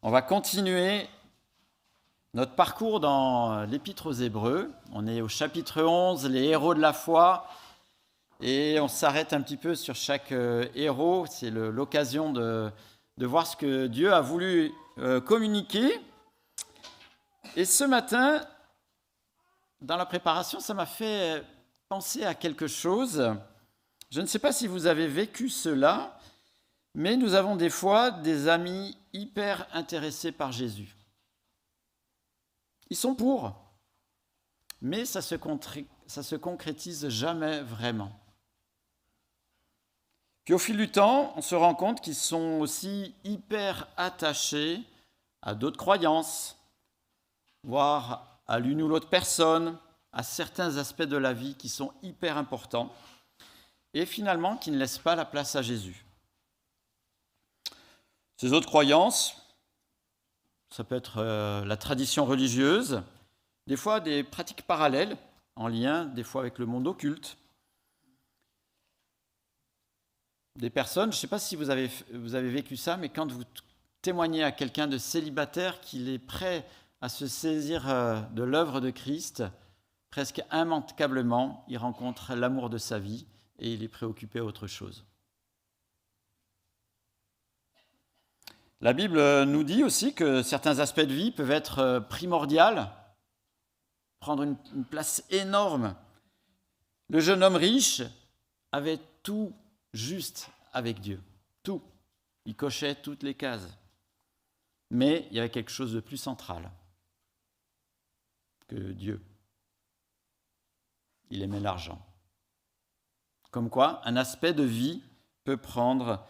On va continuer notre parcours dans l'Épître aux Hébreux. On est au chapitre 11, les héros de la foi. Et on s'arrête un petit peu sur chaque euh, héros. C'est l'occasion de, de, voir ce que Dieu a voulu euh, communiquer. Et ce matin, dans la préparation, ça m'a fait penser à quelque chose. Je ne sais pas si vous avez vécu cela, mais nous avons des fois des amis hyper intéressés par Jésus. Ils sont pour, mais ça se, se concrétise jamais vraiment. Puis au fil du temps, on se rend compte qu'ils sont aussi hyper attachés à d'autres croyances, voire à l'une ou l'autre personne, à certains aspects de la vie qui sont hyper importants, et finalement qui ne laissent pas la place à Jésus. Ces autres croyances, ça peut être euh, la tradition religieuse, des fois des pratiques parallèles, en lien des fois avec le monde occulte. Des personnes, je ne sais pas si vous avez, vécu ça, mais quand vous témoignez à quelqu'un de célibataire qu'il est prêt à se saisir euh, de l'œuvre de Christ, presque immanquablement, il rencontre l'amour de sa vie et il est préoccupé à autre chose. La Bible nous dit aussi que certains aspects de vie peuvent être euh, primordiaux, prendre une, place énorme. Le jeune homme riche avait tout juste avec Dieu, tout. Il cochait toutes les cases. Mais il y avait quelque chose de plus central que Dieu. Il aimait l'argent. Comme quoi, un aspect de vie peut prendre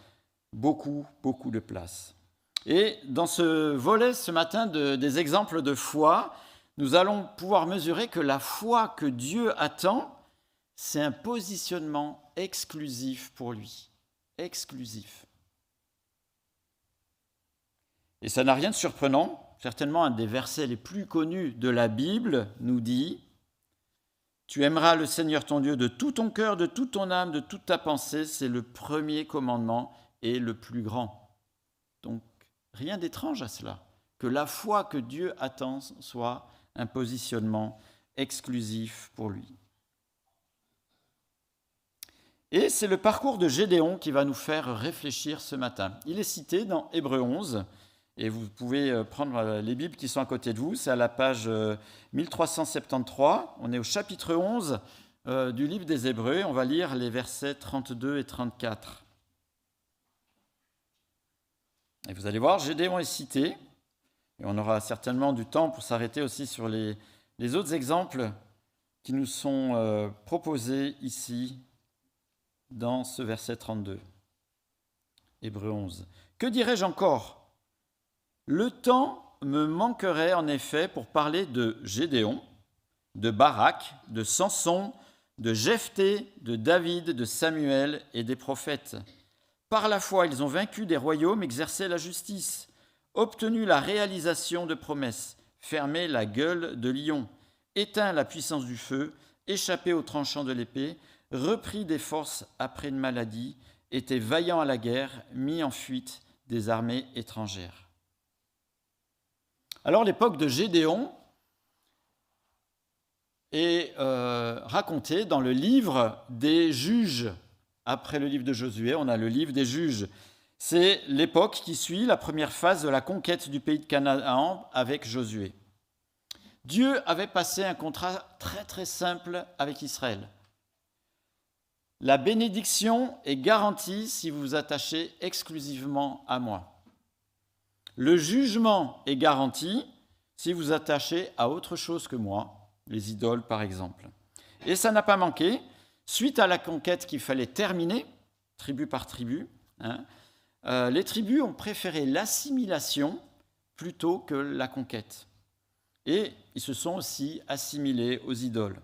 beaucoup, beaucoup de place. Et dans ce volet ce matin des exemples de foi, nous allons pouvoir mesurer que la foi que Dieu attend, c'est un positionnement exclusif pour lui. Exclusif. Et ça n'a rien de surprenant. Certainement, un des versets les plus connus de la Bible nous dit Tu aimeras le Seigneur ton Dieu de tout ton cœur, de toute ton âme, de toute ta pensée. C'est le premier commandement et le plus grand. Rien d'étrange à cela, que la foi que Dieu attend soit un positionnement exclusif pour lui. Et c'est le parcours de Gédéon qui va nous faire réfléchir ce matin. Il est cité dans Hébreu 11, et vous pouvez euh, prendre euh, les Bibles qui sont à côté de vous, c'est à la page 1373, euh, on est au chapitre 11 du livre des Hébreux, on va lire les versets 32 et 34. Et vous allez voir, Gédéon est cité, et on aura certainement du temps pour s'arrêter aussi sur les, autres exemples qui nous sont euh, proposés ici dans ce verset 32. Hébreu 11. Que dirais-je encore? Le temps me manquerait en effet pour parler de Gédéon, de Barak, de Samson, de Jephthé, de David, de Samuel et des prophètes par la foi, ils ont vaincu des royaumes, exercé la justice, obtenu la réalisation de promesses, fermé la gueule de lion, éteint la puissance du feu, échappé aux tranchants de l'épée, repris des forces après une maladie, était vaillant à la guerre, mis en fuite des armées étrangères. Alors l'époque de Gédéon est euh, racontée dans le livre des juges après le livre de Josué, on a le livre des juges. C'est l'époque qui suit la première phase de la conquête du pays de Canaan avec Josué. Dieu avait passé un contrat très très simple avec Israël. La bénédiction est garantie si vous vous attachez exclusivement à moi. Le jugement est garanti si vous vous attachez à autre chose que moi, les idoles par exemple. Et ça n'a pas manqué, Suite à la conquête qu'il fallait terminer, tribu par tribu, hein, euh, les tribus ont préféré l'assimilation plutôt que la conquête. Et ils se sont aussi assimilés aux idoles.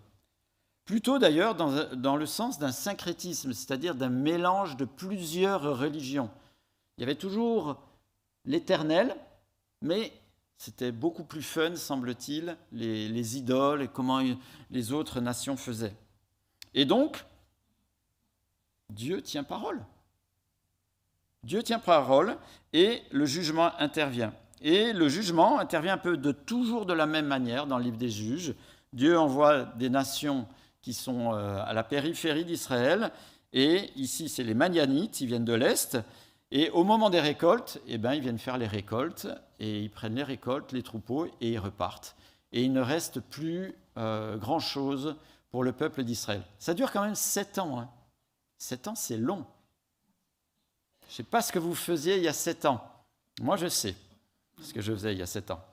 Plutôt d'ailleurs dans, le sens d'un syncrétisme, c'est-à-dire d'un mélange de plusieurs religions. Il y avait toujours l'éternel, mais c'était beaucoup plus fun, semble-t-il, les, les idoles et comment les autres nations faisaient. Et donc, Dieu tient parole. Dieu tient parole et le jugement intervient. Et le jugement intervient un peu de toujours de la même manière dans le livre des juges. Dieu envoie des nations qui sont euh, à la périphérie d'Israël. Et ici, c'est les Manianites, ils viennent de l'Est. Et au moment des récoltes, eh ben, ils viennent faire les récoltes. Et ils prennent les récoltes, les troupeaux, et ils repartent. Et il ne reste plus euh, grand-chose le peuple d'Israël. Ça dure quand même sept ans. Hein. Sept ans, c'est long. Je ne sais pas ce que vous faisiez il y a sept ans. Moi, je sais ce que je faisais il y a sept ans.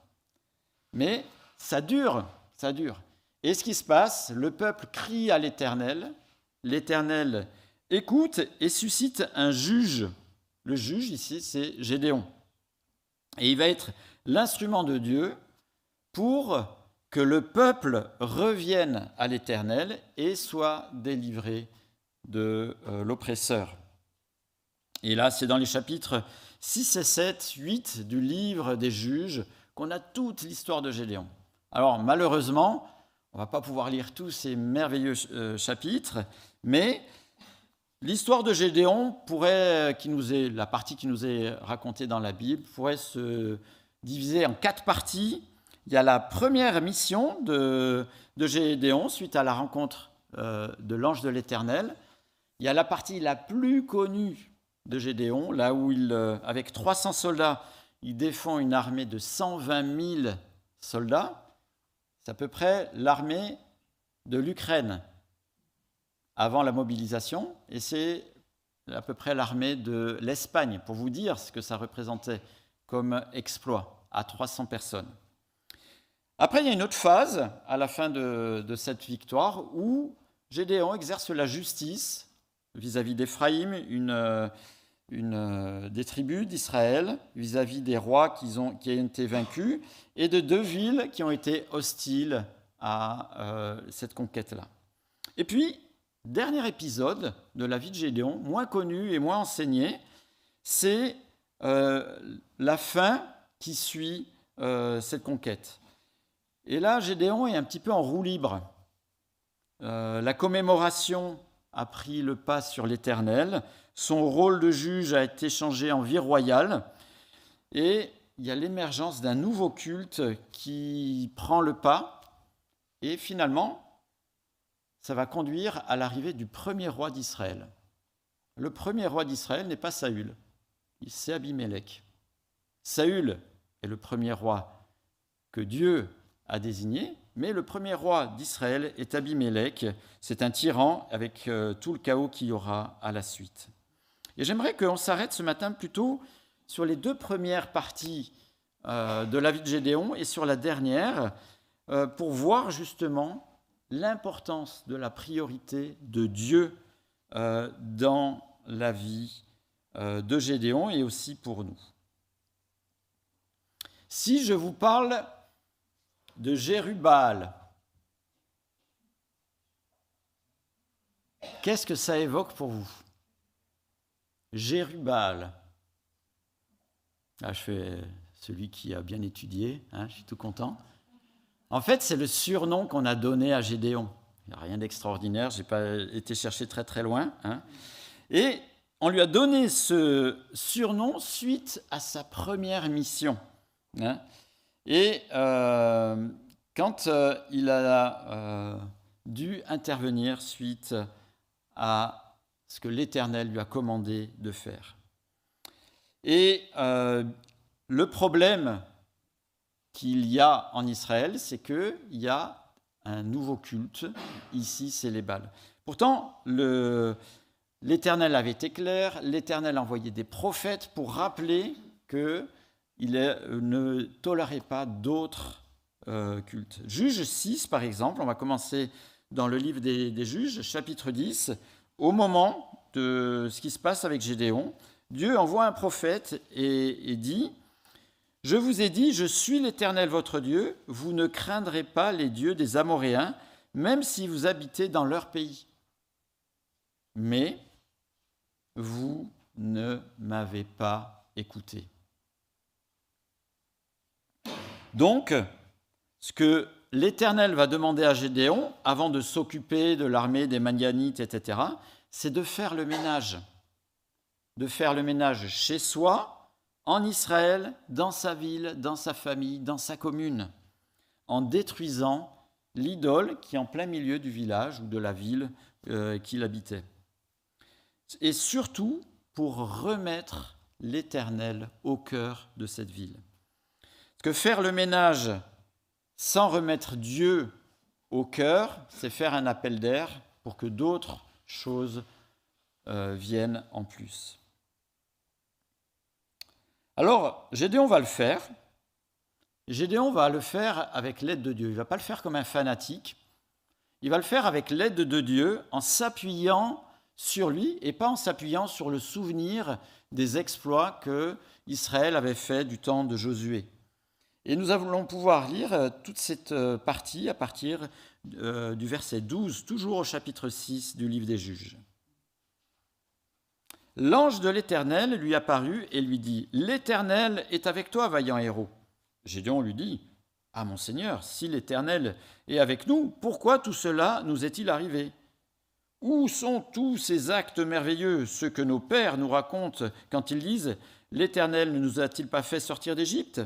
Mais ça dure, ça dure. Et ce qui se passe, le peuple crie à l'Éternel, l'Éternel écoute et suscite un juge. Le juge ici, c'est Gédéon. Et il va être l'instrument de Dieu pour que le peuple revienne à l'Éternel et soit délivré de euh, l'oppresseur. Et là, c'est dans les chapitres 6 et 7, 8 du livre des juges qu'on a toute l'histoire de Gédéon. Alors malheureusement, on ne va pas pouvoir lire tous ces merveilleux euh, chapitres, mais l'histoire de Gédéon pourrait, qui nous est, la partie qui nous est racontée dans la Bible, pourrait se diviser en quatre parties. Il y a la première mission de, Gédéon suite à la rencontre euh, de l'ange de l'Éternel. Il y a la partie la plus connue de Gédéon, là où il, euh, avec 300 soldats, il défend une armée de 120 000 soldats. C'est à peu près l'armée de l'Ukraine avant la mobilisation, et c'est à peu près l'armée de l'Espagne, pour vous dire ce que ça représentait comme exploit à 300 personnes. Après, il y a une autre phase à la fin de, cette victoire où Gédéon exerce la justice vis-à-vis d'Éphraïm, une, euh, euh, des tribus d'Israël, vis-à-vis des rois qui ont, qui ont été vaincus, et de deux villes qui ont été hostiles à euh, cette conquête-là. Et puis, dernier épisode de la vie de Gédéon, moins connu et moins enseigné, c'est la fin qui suit cette conquête. Et là, Gédéon est un petit peu en roue libre. la commémoration a pris le pas sur l'Éternel. Son rôle de juge a été changé en vie royale. Et il y a l'émergence d'un nouveau culte qui prend le pas. Et finalement, ça va conduire à l'arrivée du premier roi d'Israël. Le premier roi d'Israël n'est pas Saül, c'est Abimelech. Saül est le premier roi que Dieu a désigné, mais le premier roi d'Israël est Abimelech. C'est un tyran avec euh, tout le chaos qu'il y aura à la suite. Et j'aimerais qu'on s'arrête ce matin plutôt sur les deux premières parties euh, de la vie de Gédéon et sur la dernière euh, pour voir justement l'importance de la priorité de Dieu dans la vie de Gédéon et aussi pour nous. Si je vous parle de Jérubal. Qu'est-ce que ça évoque pour vous? Jérubal. Ah, je fais celui qui a bien étudié, hein, je suis tout content. En fait, c'est le surnom qu'on a donné à Gédéon. Il n'y a rien d'extraordinaire, je n'ai pas été chercher très très loin. Hein. Et on lui a donné ce surnom suite à sa première mission. Hein. Et euh, quand euh, il a euh, dû intervenir suite à ce que l'Éternel lui a commandé de faire. Et le problème qu'il y a en Israël, c'est qu'il y a un nouveau culte. Ici, c'est les Bâles. Pourtant, l'Éternel avait été clair, l'Éternel a envoyé des prophètes pour rappeler que il euh, ne tolérait pas d'autres euh, cultes. Juge 6, par exemple, on va commencer dans le livre des, juges, chapitre 10, au moment de ce qui se passe avec Gédéon, Dieu envoie un prophète et, et dit, Je vous ai dit, je suis l'Éternel votre Dieu, vous ne craindrez pas les dieux des Amoréens, même si vous habitez dans leur pays. Mais vous ne m'avez pas écouté. Donc, ce que l'Éternel va demander à Gédéon, avant de s'occuper de l'armée des Manianites, etc., c'est de faire le ménage. De faire le ménage chez soi, en Israël, dans sa ville, dans sa famille, dans sa commune, en détruisant l'idole qui est en plein milieu du village ou de la ville euh, qu'il habitait. Et surtout pour remettre l'Éternel au cœur de cette ville. Que faire le ménage sans remettre Dieu au cœur, c'est faire un appel d'air pour que d'autres choses euh, viennent en plus. Alors, Gédéon va le faire. Gédéon va le faire avec l'aide de Dieu. Il ne va pas le faire comme un fanatique. Il va le faire avec l'aide de Dieu en s'appuyant sur lui et pas en s'appuyant sur le souvenir des exploits que Israël avait fait du temps de Josué. Et nous allons pouvoir lire euh, toute cette euh, partie à partir euh, du verset 12, toujours au chapitre 6 du livre des juges. L'ange de l'Éternel lui apparut et lui dit, L'Éternel est avec toi, vaillant héros. Gédéon lui dit, Ah mon Seigneur, si l'Éternel est avec nous, pourquoi tout cela nous est-il arrivé? Où sont tous ces actes merveilleux, ceux que nos pères nous racontent quand ils disent, L'Éternel ne nous a-t-il pas fait sortir d'Égypte?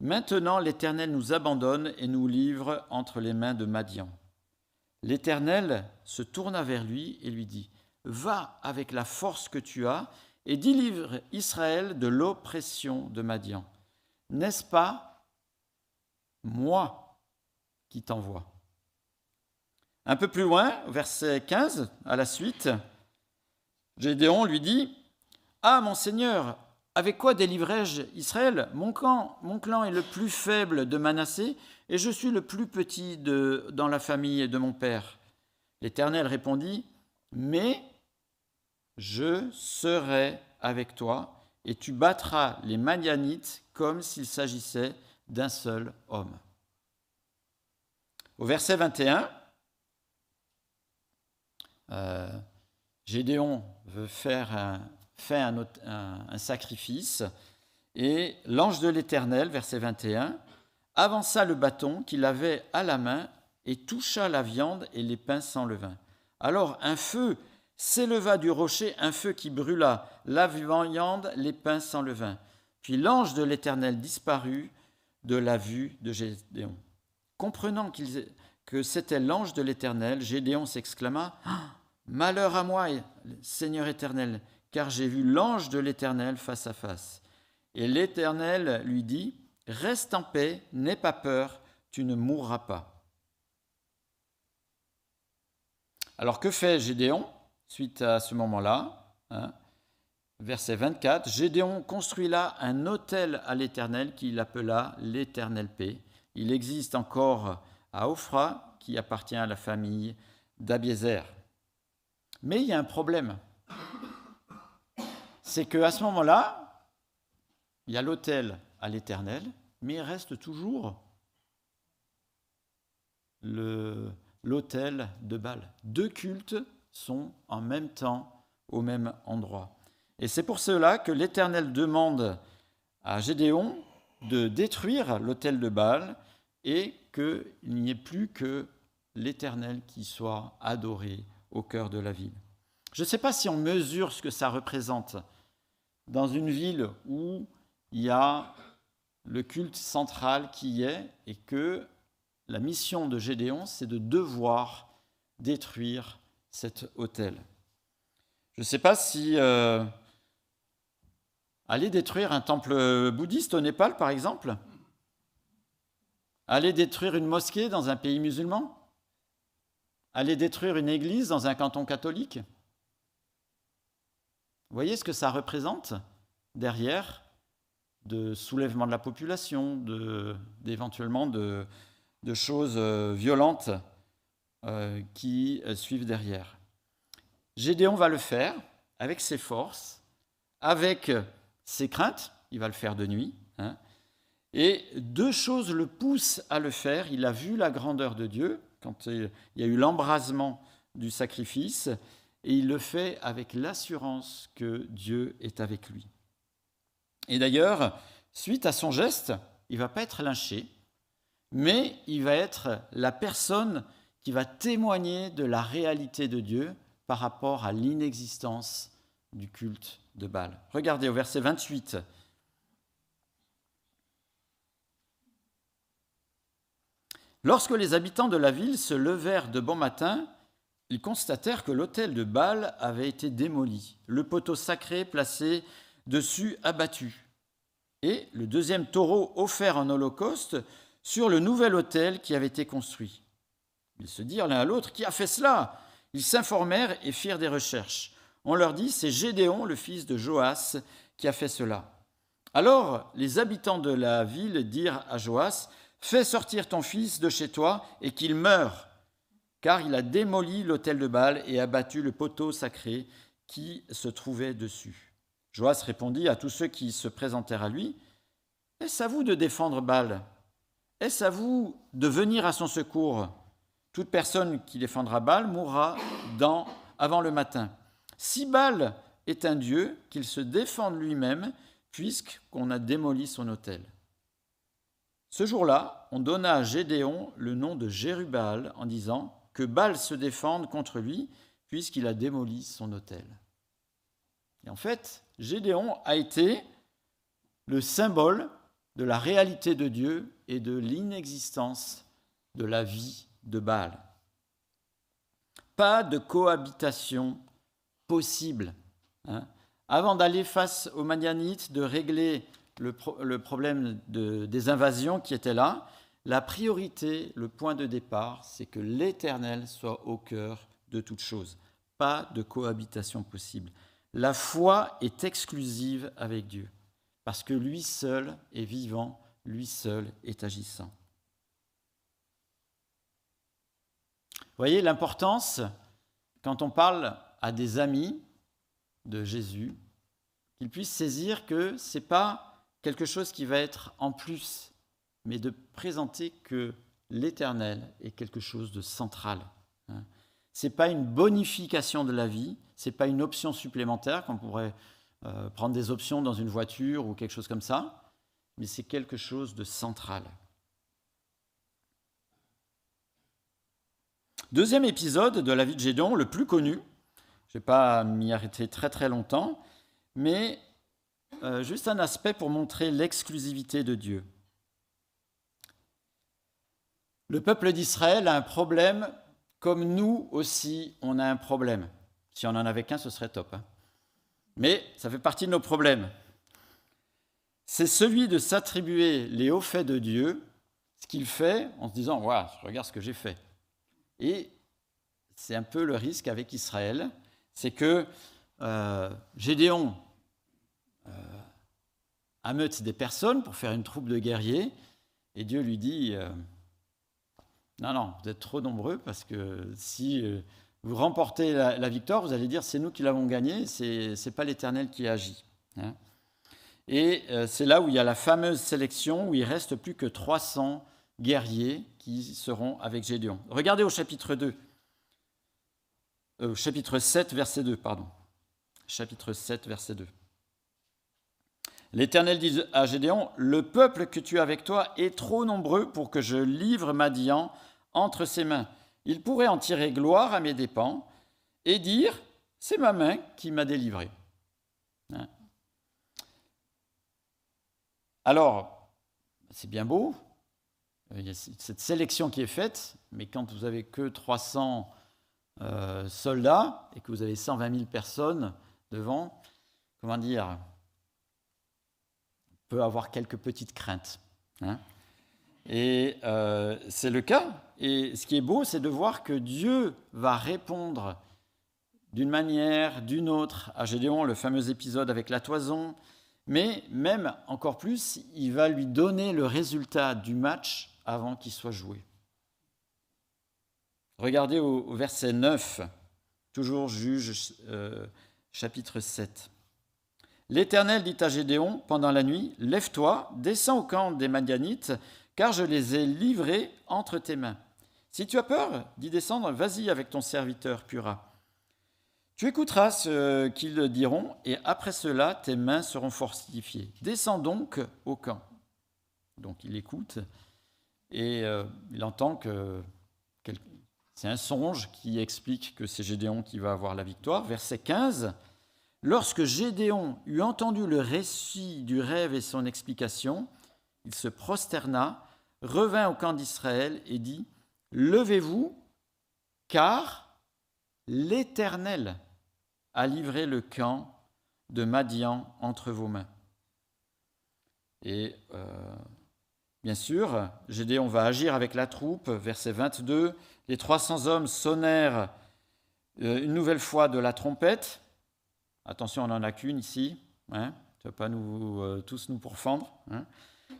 Maintenant l'Éternel nous abandonne et nous livre entre les mains de Madian. L'Éternel se tourna vers lui et lui dit, Va avec la force que tu as et délivre Israël de l'oppression de Madian. N'est-ce pas moi qui t'envoie? Un peu plus loin, verset 15, à la suite, Gédéon lui dit, Ah mon Seigneur, avec quoi délivrai-je Israël mon clan, est le plus faible de Manassé et je suis le plus petit de, dans la famille de mon père. L'Éternel répondit, Mais je serai avec toi, et tu battras les Madianites comme s'il s'agissait d'un seul homme. Au verset 21, euh, Gédéon veut faire un, fait un sacrifice, et l'ange de l'Éternel, verset 21, avança le bâton qu'il avait à la main et toucha la viande et les pains sans levain. Alors un feu s'éleva du rocher un feu qui brûla la viande, les pains sans levain. Puis l'ange de l'Éternel disparut de la vue de Gédéon. Comprenant que c'était l'ange de l'Éternel, Gédéon s'exclama ah, Malheur à moi, Seigneur éternel, car j'ai vu l'ange de l'Éternel face à face. Et l'Éternel lui dit Reste en paix, n'aie pas peur, tu ne mourras pas. Alors que fait Gédéon suite à ce moment-là. Hein, verset 24, Gédéon construit là un autel à l'Éternel qu'il appela l'Éternel paix. Il existe encore à Ophra, qui appartient à la famille d'Abiézer. Mais il y a un problème. C'est qu'à ce moment-là, il y a l'autel à l'Éternel, mais il reste toujours l'autel de Baal. Deux cultes sont en même temps au même endroit. Et c'est pour cela que l'Éternel demande à Gédéon de détruire l'autel de Baal et qu'il n'y ait plus que l'Éternel qui soit adoré au cœur de la ville. Je ne sais pas si on mesure ce que ça représente dans une ville où il y a le culte central qui est et que la mission de Gédéon, c'est de devoir détruire cet hôtel. Je ne sais pas si euh, aller détruire un temple bouddhiste au Népal, par exemple, aller détruire une mosquée dans un pays musulman, aller détruire une église dans un canton catholique. Vous voyez ce que ça représente derrière de soulèvement de la population, d'éventuellement de, choses euh, violentes euh, qui euh, suivent derrière. Gédéon va le faire avec ses forces, avec ses craintes, il va le faire de nuit. Hein. et deux choses le poussent à le faire. Il a vu la grandeur de Dieu quand il y a eu l'embrasement du sacrifice, et il le fait avec l'assurance que Dieu est avec lui. Et d'ailleurs, suite à son geste, il va pas être lynché, mais il va être la personne qui va témoigner de la réalité de Dieu par rapport à l'inexistence du culte de Baal. Regardez au verset 28. Lorsque les habitants de la ville se levèrent de bon matin, ils constatèrent que l'autel de Baal avait été démoli, le poteau sacré placé dessus abattu, et le deuxième taureau offert en holocauste sur le nouvel autel qui avait été construit. Ils se dirent l'un à l'autre, Qui a fait cela? Ils s'informèrent et firent des recherches. On leur dit, C'est Gédéon, le fils de Joas, qui a fait cela. Alors les habitants de la ville dirent à Joas, Fais sortir ton fils de chez toi et qu'il meure, car il a démoli l'autel de Baal et abattu le poteau sacré qui se trouvait dessus. Joas répondit à tous ceux qui se présentèrent à lui Est-ce à vous de défendre Baal Est-ce à vous de venir à son secours? Toute personne qui défendra Baal mourra avant le matin. Si Baal est un dieu, qu'il se défende lui-même, puisqu'on a démoli son autel. Ce jour-là, on donna à Gédéon le nom de Jérubal en disant que Baal se défende contre lui, puisqu'il a démoli son autel. Et en fait, Gédéon a été le symbole de la réalité de Dieu et de l'inexistence de la vie de Baal. Pas de cohabitation possible. Hein. Avant d'aller face aux Manianites, de régler le, problème des invasions qui étaient là, la priorité, le point de départ, c'est que l'Éternel soit au cœur de toute chose. Pas de cohabitation possible. La foi est exclusive avec Dieu, parce que lui seul est vivant, lui seul est agissant. Voyez l'importance, quand on parle à des amis de Jésus, qu'ils puissent saisir que ce n'est pas quelque chose qui va être en plus, mais de présenter que l'éternel est quelque chose de central. Hein. Ce n'est pas une bonification de la vie, ce n'est pas une option supplémentaire, qu'on pourrait euh, prendre des options dans une voiture ou quelque chose comme ça, mais c'est quelque chose de central. Deuxième épisode de la vie de Gédéon, le plus connu, je ne vais pas m'y arrêter très très longtemps, mais euh, juste un aspect pour montrer l'exclusivité de Dieu. Le peuple d'Israël a un problème comme nous aussi on a un problème. Si on n'en avait qu'un, ce serait top. Hein. Mais ça fait partie de nos problèmes. C'est celui de s'attribuer les hauts faits de Dieu, ce qu'il fait en se disant Waouh, regarde ce que j'ai fait. Et c'est un peu le risque avec Israël c'est que euh, Gédéon ameute des personnes pour faire une troupe de guerriers. Et Dieu lui dit, euh, non, non, vous êtes trop nombreux parce que si euh, vous remportez la, victoire, vous allez dire, c'est nous qui l'avons gagné, c'est n'est pas l'Éternel qui agit. Hein. Et euh, c'est là où il y a la fameuse sélection, où il reste plus que 300 guerriers qui seront avec Gédéon. Regardez au chapitre 2, au chapitre 7, verset 2, pardon. Chapitre 7, verset 2. L'Éternel dit à Gédéon, Le peuple que tu as avec toi est trop nombreux pour que je livre Madian entre ses mains. Il pourrait en tirer gloire à mes dépens et dire, C'est ma main qui m'a délivré. Hein? Alors, c'est bien beau, il y a cette sélection qui est faite, mais quand vous avez que 300 euh, soldats et que vous avez 120 000 personnes devant, comment dire, peut avoir quelques petites craintes. Hein. et euh, c'est le cas. Et ce qui est beau, c'est de voir que Dieu va répondre d'une manière, d'une autre, à Gédéon, le fameux épisode avec la toison, mais même encore plus, il va lui donner le résultat du match avant qu'il soit joué. Regardez au, verset 9, toujours juge euh, chapitre 7. L'Éternel dit à Gédéon pendant la nuit, Lève-toi, descends au camp des Madianites, car je les ai livrés entre tes mains. Si tu as peur d'y descendre, vas-y avec ton serviteur Pura. Tu écouteras ce qu'ils diront, et après cela, tes mains seront fortifiées. Descends donc au camp. Donc il écoute, et euh, il entend que c'est un songe qui explique que c'est Gédéon qui va avoir la victoire. Verset 15. Lorsque Gédéon eut entendu le récit du rêve et son explication, il se prosterna, revint au camp d'Israël et dit, Levez-vous, car l'Éternel a livré le camp de Madian entre vos mains. Et euh, bien sûr, Gédéon va agir avec la troupe, verset 22, les 300 hommes sonnèrent euh, une nouvelle fois de la trompette. Attention, on n'en a qu'une ici. Hein, ne pas nous, euh, tous nous pourfendre. Hein.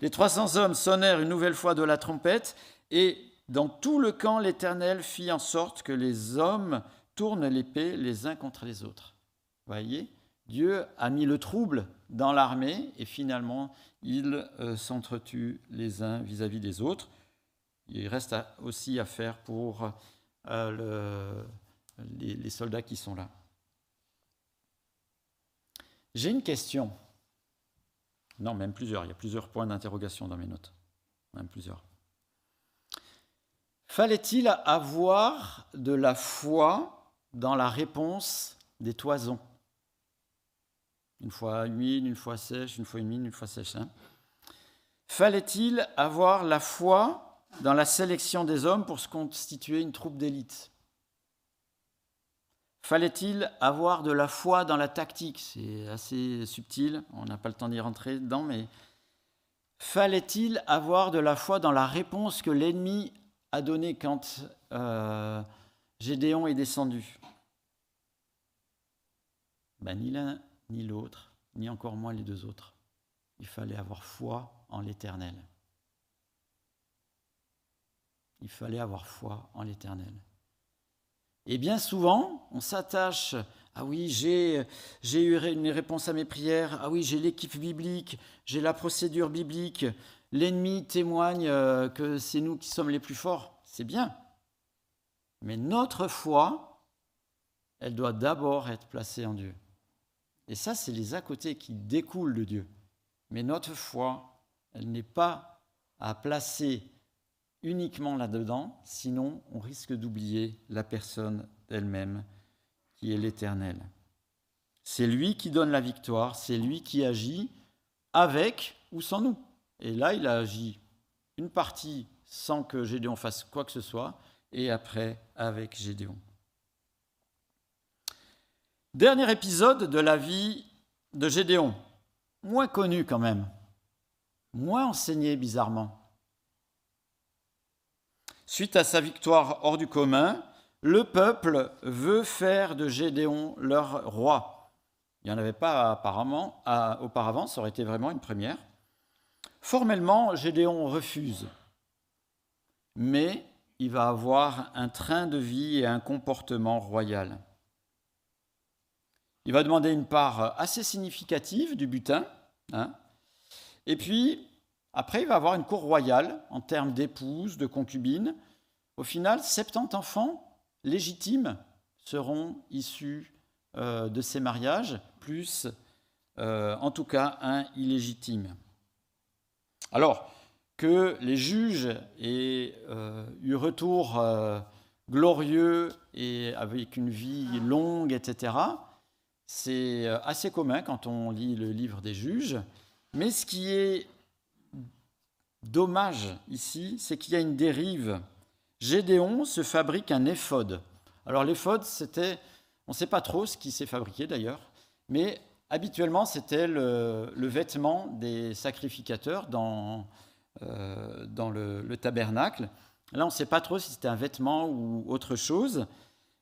Les 300 hommes sonnèrent une nouvelle fois de la trompette, et dans tout le camp, l'Éternel fit en sorte que les hommes tournent l'épée les uns contre les autres. Voyez, Dieu a mis le trouble dans l'armée, et finalement, ils euh, s'entretuent les uns vis-à-vis des autres. Il reste aussi à faire pour euh, les, soldats qui sont là. J'ai une question. Non, même plusieurs. Il y a plusieurs points d'interrogation dans mes notes. Même plusieurs. Fallait-il avoir de la foi dans la réponse des toisons? Une fois humide, une fois sèche, une fois humide, une fois sèche. Hein Fallait-il avoir la foi dans la sélection des hommes pour se constituer une troupe d'élite? Fallait-il avoir de la foi dans la tactique? C'est assez subtil, on n'a pas le temps d'y rentrer dedans, mais fallait-il avoir de la foi dans la réponse que l'ennemi a donnée quand euh, Gédéon est descendu? Ben, Ni l'un ni l'autre, ni encore moins les deux autres. Il fallait avoir foi en l'Éternel. Il fallait avoir foi en l'Éternel. Et bien souvent, on s'attache, ah oui, j'ai, eu une réponse à mes prières, ah oui, j'ai l'équipe biblique, j'ai la procédure biblique, l'ennemi témoigne euh, que c'est nous qui sommes les plus forts. C'est bien. Mais notre foi, elle doit d'abord être placée en Dieu. Et ça, c'est les à côté qui découlent de Dieu. Mais notre foi, elle n'est pas à placer uniquement là-dedans, sinon on risque d'oublier la personne elle-même qui est l'Éternel. C'est lui qui donne la victoire, c'est lui qui agit avec ou sans nous. Et là, il a agi une partie sans que Gédéon fasse quoi que ce soit, et après avec Gédéon. Dernier épisode de la vie de Gédéon, moins connu quand même, moins enseigné bizarrement. Suite à sa victoire hors du commun, le peuple veut faire de Gédéon leur roi. Il n'y en avait pas apparemment, auparavant, ça aurait été vraiment une première. Formellement, Gédéon refuse, mais il va avoir un train de vie et un comportement royal. Il va demander une part assez significative du butin, hein. et puis après, il va avoir une cour royale en termes d'épouses, de concubines. Au final, 70 enfants légitimes seront issus euh, de ces mariages, plus euh, en tout cas un illégitime. Alors, que les juges aient euh, eu retour glorieux et avec une vie longue, etc., c'est assez commun quand on lit le livre des juges. Mais ce qui est dommage ici, c'est qu'il y a une dérive. Gédéon se fabrique un éphode. Alors l'éphode, c'était, on ne sait pas trop ce qui s'est fabriqué d'ailleurs, mais habituellement c'était le, vêtement des sacrificateurs dans, euh, dans le, le, tabernacle. Là, on ne sait pas trop si c'était un vêtement ou autre chose,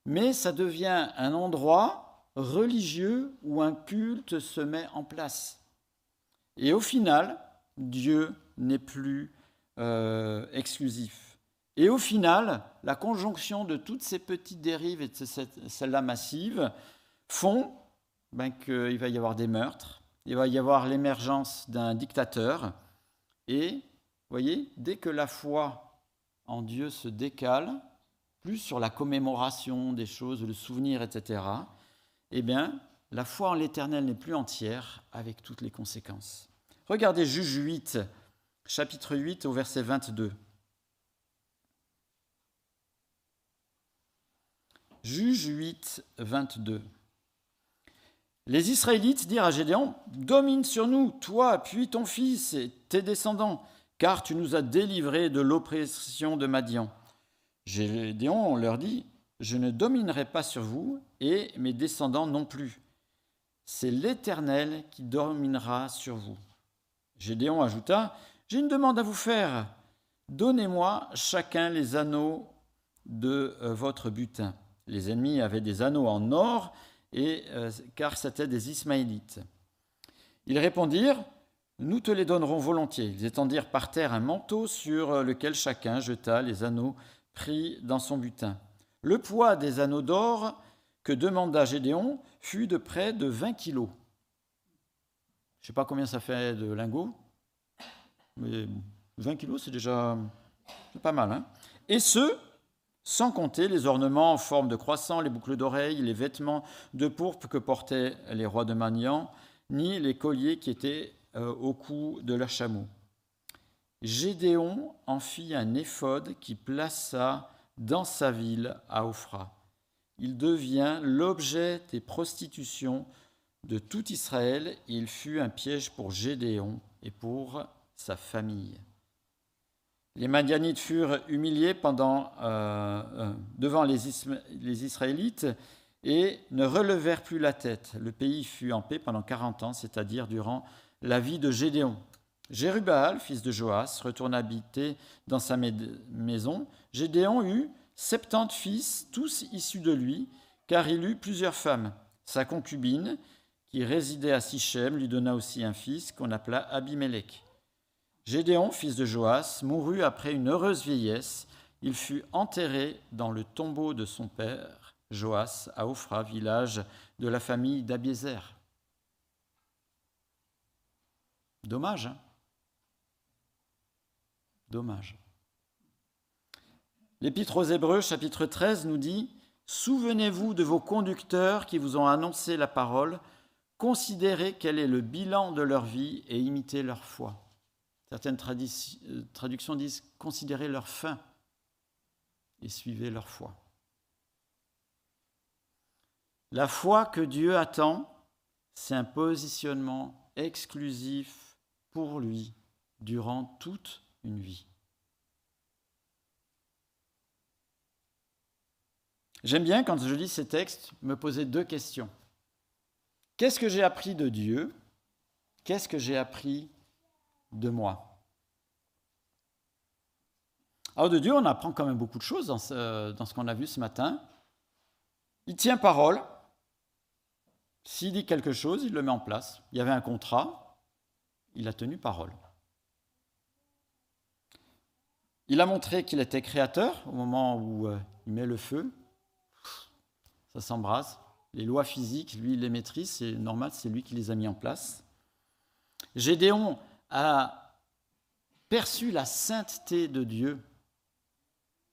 mais ça devient un endroit religieux où un culte se met en place. Et au final, Dieu n'est plus euh, exclusif. Et au final, la conjonction de toutes ces petites dérives et de celles-là massives font ben, qu'il va y avoir des meurtres, il va y avoir l'émergence d'un dictateur, et, voyez, dès que la foi en Dieu se décale, plus sur la commémoration des choses, le souvenir, etc., eh bien, la foi en l'Éternel n'est plus entière avec toutes les conséquences. Regardez Juge 8, chapitre 8 au verset 22. Juge 8, 22. Les Israélites dirent à Gédéon, Domine sur nous, toi, puis ton fils et tes descendants, car tu nous as délivrés de l'oppression de Madian. Gédéon leur dit, Je ne dominerai pas sur vous, et mes descendants non plus. C'est l'Éternel qui dominera sur vous. Gédéon ajouta, J'ai une demande à vous faire. Donnez-moi chacun les anneaux de euh, votre butin. Les ennemis avaient des anneaux en or, euh, car c'étaient des Ismaélites. Ils répondirent, Nous te les donnerons volontiers. Ils étendirent par terre un manteau sur lequel chacun jeta les anneaux pris dans son butin. Le poids des anneaux d'or que demanda Gédéon fut de près de 20 kilos. Je ne sais pas combien ça fait de lingots, mais 20 kilos, c'est déjà pas mal. Hein Et ce, sans compter les ornements en forme de croissant, les boucles d'oreilles, les vêtements de pourpre que portaient les rois de Magnan, ni les colliers qui étaient euh, au cou de leurs chameaux. Gédéon en fit un éphode qui plaça dans sa ville à Ophra. Il devient l'objet des prostitutions de tout Israël il fut un piège pour Gédéon et pour sa famille. Les Madianites furent humiliés euh, euh, devant les, les, Israélites et ne relevèrent plus la tête. Le pays fut en paix pendant 40 ans, c'est-à-dire durant la vie de Gédéon. Jérubal, fils de Joas, retourna habiter dans sa maison. Gédéon eut 70 fils, tous issus de lui, car il eut plusieurs femmes. Sa concubine, qui résidait à Sichem, lui donna aussi un fils qu'on appela Abimelech. Gédéon, fils de Joas, mourut après une heureuse vieillesse. Il fut enterré dans le tombeau de son père, Joas, à Ophra, village de la famille d'Abiézer. Dommage, hein Dommage. L'Épître aux Hébreux, chapitre 13, nous dit Souvenez-vous de vos conducteurs qui vous ont annoncé la parole, considérez quel est le bilan de leur vie et imitez leur foi. Certaines euh, traductions disent considérez leur fin et suivez leur foi. La foi que Dieu attend, c'est un positionnement exclusif pour lui durant toute une vie. J'aime bien quand je lis ces textes me poser deux questions. Qu'est-ce que j'ai appris de Dieu? Qu'est-ce que j'ai appris de moi? Alors de Dieu, on apprend quand même beaucoup de choses dans ce, dans ce qu'on a vu ce matin. Il tient parole. S'il dit quelque chose, il le met en place. Il y avait un contrat, il a tenu parole. Il a montré qu'il était créateur au moment où euh, il met le feu. Ça s'embrase. Les lois physiques, lui, il les maîtrise, c'est normal, c'est lui qui les a mis en place. Gédéon a perçu la sainteté de Dieu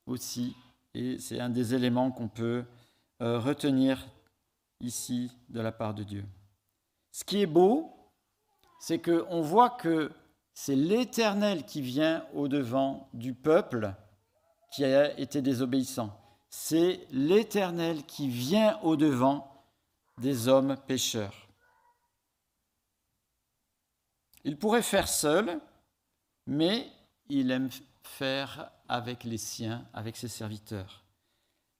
aussi, et c'est un des éléments qu'on peut euh, retenir ici de la part de Dieu. Ce qui est beau, c'est qu'on voit que c'est l'Éternel qui vient au-devant du peuple qui a été désobéissant. C'est l'Éternel qui vient au-devant des hommes pécheurs. Il pourrait faire seul, mais il aime faire avec les siens, avec ses serviteurs.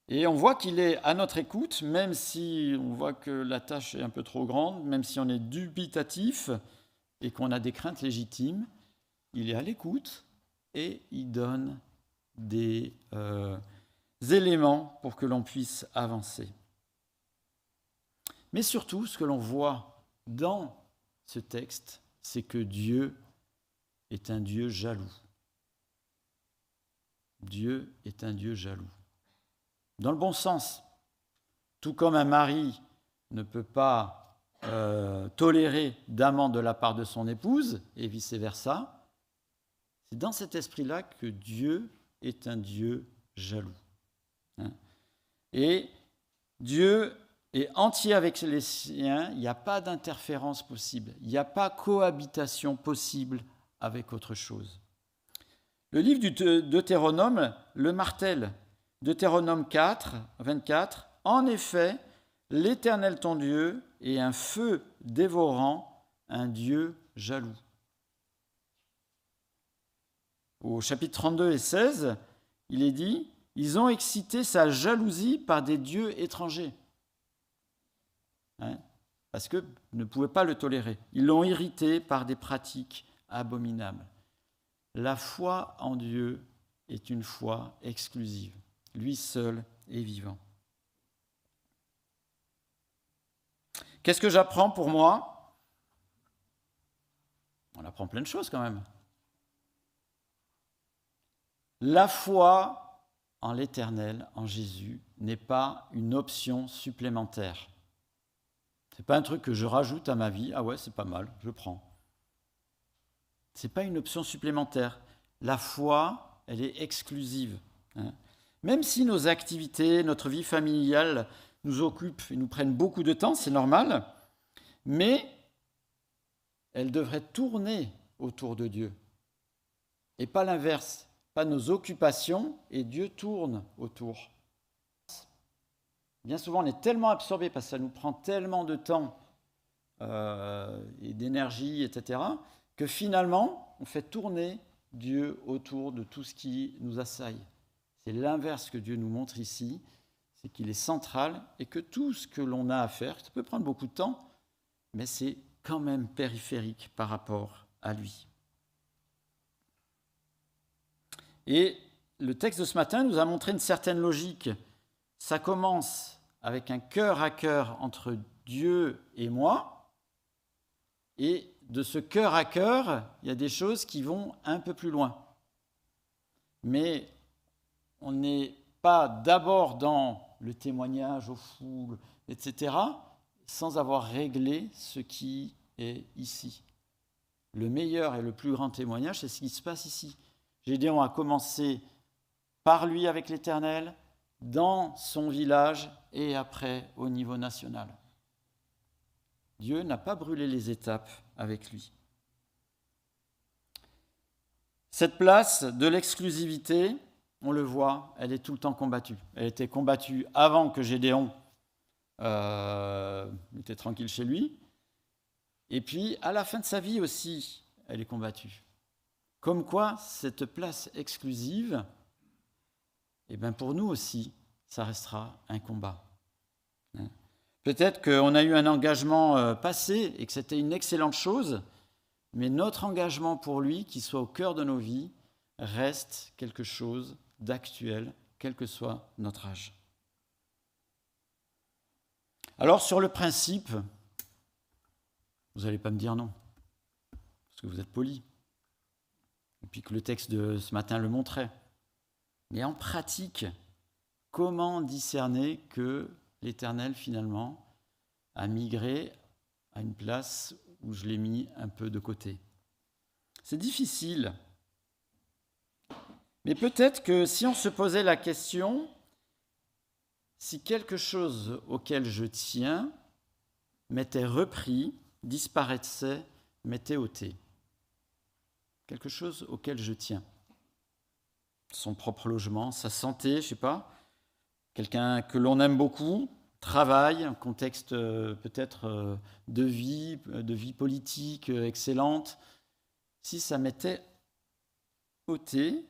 Et on voit qu'il est à notre écoute, même si on voit que la tâche est un peu trop grande, même si on est dubitatif et qu'on a des craintes légitimes, il est à l'écoute et il donne des euh, éléments pour que l'on puisse avancer. Mais surtout, ce que l'on voit dans ce texte, c'est que Dieu est un Dieu jaloux. Dieu est un Dieu jaloux. Dans le bon sens, tout comme un mari ne peut pas euh, tolérer d'amant de la part de son épouse, et vice-versa, c'est dans cet esprit-là que Dieu est un Dieu jaloux. Hein. et Dieu et entier avec les siens, il n'y a pas d'interférence possible, il n'y a pas cohabitation possible avec autre chose. Le livre du Deutéronome le martèle. Deutéronome 4, 24. En effet, l'Éternel ton Dieu est un feu dévorant, un Dieu jaloux. Au chapitre 32 et 16, il est dit, ils ont excité sa jalousie par des dieux étrangers. Hein, parce que ne pouvaient pas le tolérer. Ils l'ont irrité par des pratiques abominables. La foi en Dieu est une foi exclusive. Lui seul est vivant. Qu'est-ce que j'apprends pour moi? On apprend plein de choses quand même. La foi en l'Éternel, en Jésus, n'est pas une option supplémentaire. N'est pas un truc que je rajoute à ma vie. Ah ouais, c'est pas mal, je prends. Ce n'est pas une option supplémentaire. La foi, elle est exclusive. Hein. Même si nos activités, notre vie familiale nous occupent et nous prennent beaucoup de temps, c'est normal, mais elle devrait tourner autour de Dieu. Et pas l'inverse, pas nos occupations, et Dieu tourne autour. Bien souvent, on est tellement absorbé parce que ça nous prend tellement de temps euh, et d'énergie, etc., que finalement, on fait tourner Dieu autour de tout ce qui nous assaille. C'est l'inverse que Dieu nous montre ici, c'est qu'il est central et que tout ce que l'on a à faire, ça peut prendre beaucoup de temps, mais c'est quand même périphérique par rapport à lui. Et le texte de ce matin nous a montré une certaine logique. Ça commence avec un cœur à cœur entre Dieu et moi, et de ce cœur à cœur, il y a des choses qui vont un peu plus loin. Mais on n'est pas d'abord dans le témoignage aux foules, etc., sans avoir réglé ce qui est ici. Le meilleur et le plus grand témoignage, c'est ce qui se passe ici. Gédéon a commencé par lui avec l'Éternel, dans son village et après au niveau national. Dieu n'a pas brûlé les étapes avec lui. Cette place de l'exclusivité, on le voit, elle est tout le temps combattue. Elle était combattue avant que Gédéon euh, était tranquille chez lui. Et puis, à la fin de sa vie aussi, elle est combattue. Comme quoi, cette place exclusive, eh bien pour nous aussi, ça restera un combat. Hein. Peut-être qu'on a eu un engagement euh, passé et que c'était une excellente chose, mais notre engagement pour lui, qui soit au cœur de nos vies, reste quelque chose d'actuel, quel que soit notre âge. Alors sur le principe, vous n'allez pas me dire non, parce que vous êtes poli, et puis que le texte de ce matin le montrait. Mais en pratique, comment discerner que l'Éternel, finalement, a migré à une place où je l'ai mis un peu de côté? C'est difficile. Mais peut-être que si on se posait la question, si quelque chose auquel je tiens m'était repris, disparaissait, m'était ôté. Quelque chose auquel je tiens. Son propre logement, sa santé, je sais pas, quelqu'un que l'on aime beaucoup, travaille, un contexte euh, peut-être euh, de vie, euh, de vie politique excellente, si ça m'était ôté,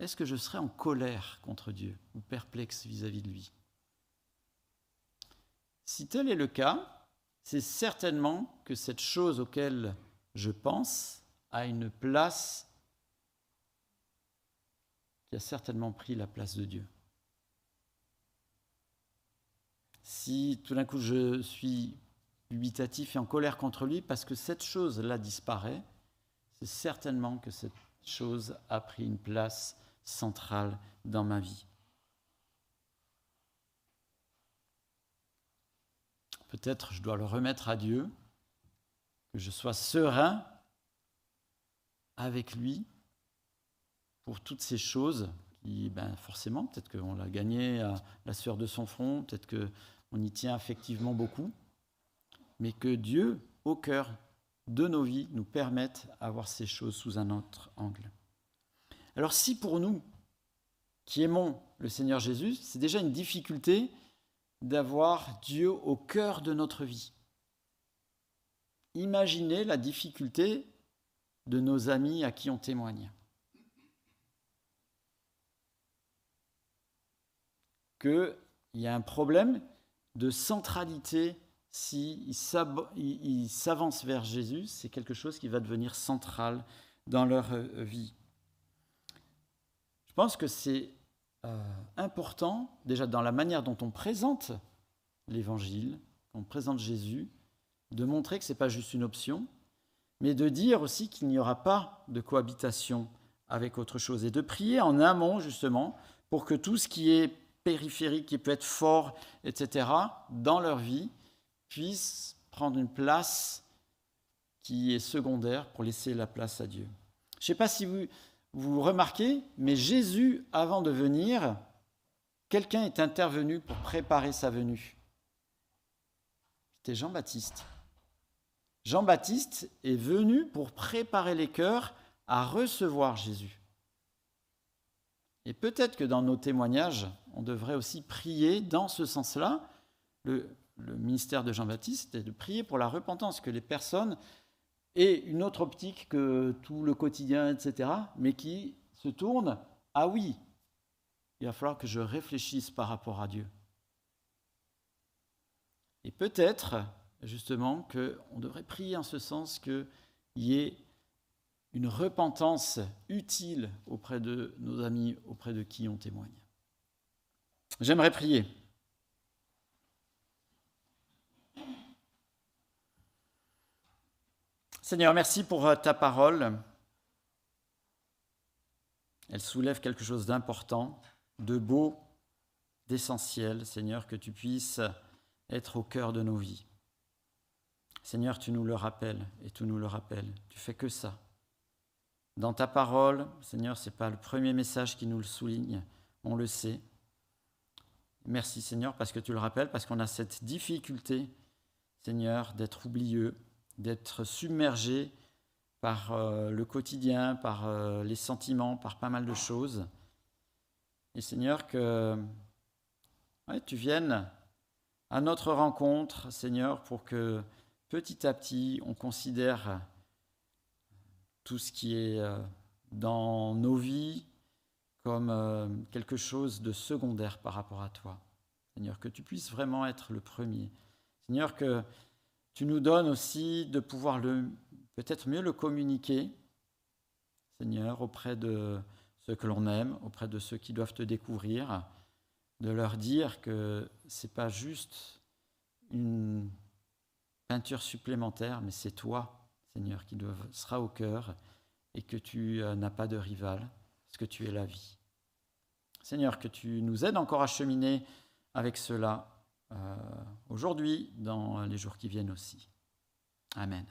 est-ce que je serais en colère contre Dieu ou perplexe vis-à-vis de lui? Si tel est le cas, c'est certainement que cette chose auquel je pense a une place a certainement pris la place de Dieu. si tout d'un coup je suis dubitatif et en colère contre lui parce que cette chose-là disparaît, c'est certainement que cette chose a pris une place centrale dans ma vie. Peut-être je dois le remettre à Dieu, que je sois serein avec lui pour toutes ces choses qui, ben forcément, peut-être qu'on l'a gagné à la sueur de son front, peut-être que on y tient effectivement beaucoup, mais que Dieu, au cœur de nos vies, nous permette d'avoir ces choses sous un autre angle. Alors si pour nous, qui aimons le Seigneur Jésus, c'est déjà une difficulté d'avoir Dieu au cœur de notre vie. Imaginez la difficulté de nos amis à qui on témoigne. Qu'il y a un problème de centralité s'ils s'avancent vers Jésus, c'est quelque chose qui va devenir central dans leur euh, vie. Je pense que c'est euh, important, déjà dans la manière dont on présente l'Évangile, on présente Jésus, de montrer que ce n'est pas juste une option, mais de dire aussi qu'il n'y aura pas de cohabitation avec autre chose, et de prier en amont justement pour que tout ce qui est périphérique, qui peut être fort, etc., dans leur vie, puisse prendre une place qui est secondaire pour laisser la place à Dieu. Je ne sais pas si vous, vous remarquez, mais Jésus, avant de venir, quelqu'un est intervenu pour préparer sa venue. C'était Jean-Baptiste. Jean-Baptiste est venu pour préparer les cœurs à recevoir Jésus. Et peut-être que dans nos témoignages, on devrait aussi prier dans ce sens-là. Le, ministère de Jean-Baptiste est de prier pour la repentance, que les personnes aient une autre optique que tout le quotidien, etc., mais qui se tournent ah oui, il va falloir que je réfléchisse par rapport à Dieu. Et peut-être, justement, qu'on devrait prier en ce sens qu'il y ait une repentance utile auprès de nos amis, auprès de qui on témoigne. J'aimerais prier. Seigneur, merci pour euh, ta parole. Elle soulève quelque chose d'important, de beau, d'essentiel, Seigneur, que tu puisses être au cœur de nos vies. Seigneur, tu nous le rappelles et tu nous le rappelles. Tu fais que ça. Dans ta parole, Seigneur, ce n'est pas le premier message qui nous le souligne, on le sait. Merci Seigneur parce que tu le rappelles, parce qu'on a cette difficulté, Seigneur, d'être oublieux, d'être submergé par euh, le quotidien, par euh, les sentiments, par pas mal de choses. Et Seigneur, que tu viennes à notre rencontre, Seigneur, pour que petit à petit, on considère tout ce qui est euh, dans nos vies comme quelque chose de secondaire par rapport à toi. Seigneur, que tu puisses vraiment être le premier. Seigneur, que tu nous donnes aussi de pouvoir peut-être mieux le communiquer, Seigneur, auprès de ceux que l'on aime, auprès de ceux qui doivent te découvrir, de leur dire que c'est pas juste une peinture supplémentaire, mais c'est toi, Seigneur, qui sera au cœur et que tu euh, n'as pas de rival, que tu es la vie? Seigneur, que tu nous aides encore à cheminer avec cela euh, aujourd'hui, dans les jours qui viennent aussi. Amen.